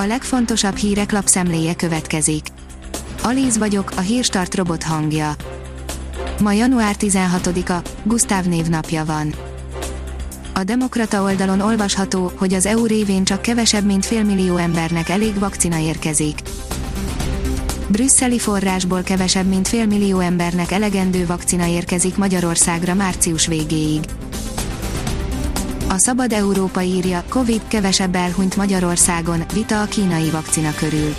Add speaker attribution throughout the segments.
Speaker 1: A legfontosabb hírek lapszemléje következik. Alíz vagyok, a hírstart robot hangja. Ma január 16-a, Gusztáv névnapja van. A Demokrata oldalon olvasható, hogy az EU révén csak kevesebb mint félmillió embernek elég vakcina érkezik. Brüsszeli forrásból kevesebb mint félmillió embernek elegendő vakcina érkezik Magyarországra március végéig. A Szabad Európa írja, Covid kevesebb elhunyt Magyarországon, vita a kínai vakcina körül.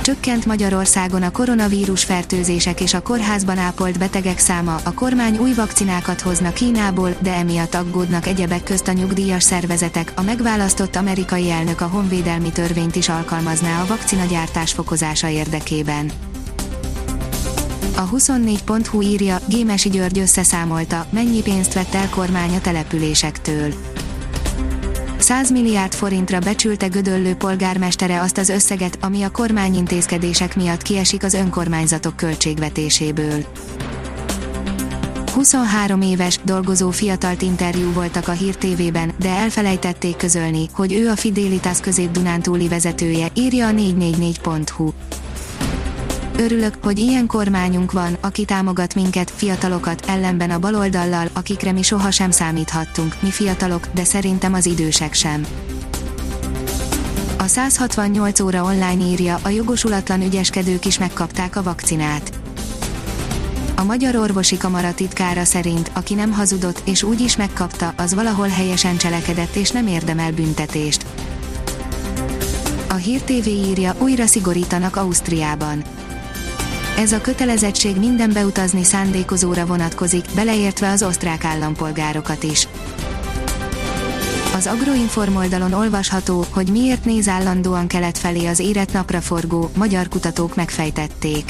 Speaker 1: Csökkent Magyarországon a koronavírus fertőzések és a kórházban ápolt betegek száma, a kormány új vakcinákat hozna Kínából, de emiatt aggódnak egyebek közt a nyugdíjas szervezetek, a megválasztott amerikai elnök a honvédelmi törvényt is alkalmazná a vakcinagyártás fokozása érdekében. A 24.hu írja, Gémesi György összeszámolta, mennyi pénzt vett el kormány a településektől. 100 milliárd forintra becsülte Gödöllő polgármestere azt az összeget, ami a kormányintézkedések miatt kiesik az önkormányzatok költségvetéséből. 23 éves, dolgozó fiatalt interjú voltak a Hír TV-ben, de elfelejtették közölni, hogy ő a Fidelitas közép-dunántúli vezetője, írja a 444.hu. Örülök, hogy ilyen kormányunk van, aki támogat minket, fiatalokat, ellenben a baloldallal, akikre mi sohasem számíthattunk, mi fiatalok, de szerintem az idősek sem. A 168 óra online írja, a jogosulatlan ügyeskedők is megkapták a vakcinát. A Magyar Orvosi Kamara titkára szerint, aki nem hazudott és úgy is megkapta, az valahol helyesen cselekedett és nem érdemel büntetést. A Hír TV írja, újra szigorítanak Ausztriában ez a kötelezettség minden beutazni szándékozóra vonatkozik, beleértve az osztrák állampolgárokat is. Az Agroinform oldalon olvasható, hogy miért néz állandóan kelet felé az érett napraforgó, magyar kutatók megfejtették.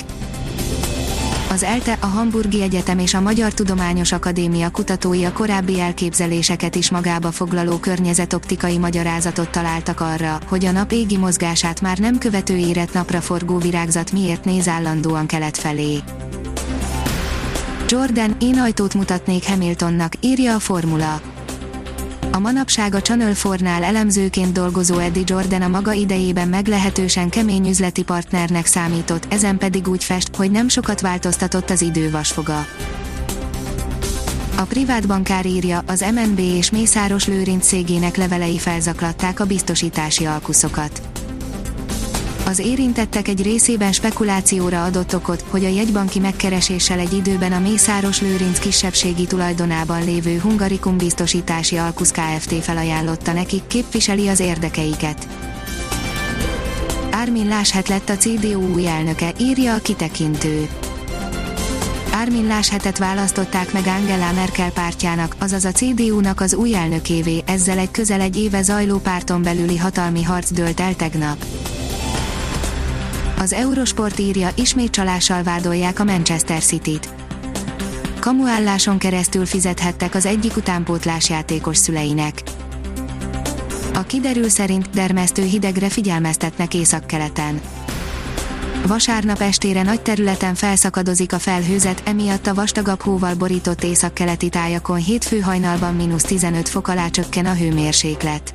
Speaker 1: Az ELTE, a Hamburgi Egyetem és a Magyar Tudományos Akadémia kutatói a korábbi elképzeléseket is magába foglaló környezetoptikai magyarázatot találtak arra, hogy a nap égi mozgását már nem követő érett napraforgó virágzat miért néz állandóan kelet felé. Jordan, én ajtót mutatnék Hamiltonnak, írja a formula. Manapság a Channel 4-nál elemzőként dolgozó Eddie Jordan a maga idejében meglehetősen kemény üzleti partnernek számított, ezen pedig úgy fest, hogy nem sokat változtatott az idő vasfoga. A privát bankár írja, az MNB és Mészáros Lőrinc cégének levelei felzaklatták a biztosítási alkuszokat. Az érintettek egy részében spekulációra adott okot, hogy a jegybanki megkereséssel egy időben a Mészáros Lőrinc kisebbségi tulajdonában lévő Hungarikum biztosítási Alkusz Kft. felajánlotta nekik, képviseli az érdekeiket. Ármin Láshet lett a CDU új elnöke, írja a kitekintő. Ármin Láshetet választották meg Angela Merkel pártjának, azaz a CDU-nak az új elnökévé, ezzel egy közel egy éve zajló párton belüli hatalmi harc dőlt el tegnap. Az Eurosport írja, ismét csalással vádolják a Manchester City-t. Kamuálláson keresztül fizethettek az egyik utánpótlás játékos szüleinek. A kiderül szerint dermesztő hidegre figyelmeztetnek északkeleten. Vasárnap estére nagy területen felszakadozik a felhőzet, emiatt a vastagabb hóval borított északkeleti tájakon hétfő hajnalban mínusz 15 fok alá csökken a hőmérséklet.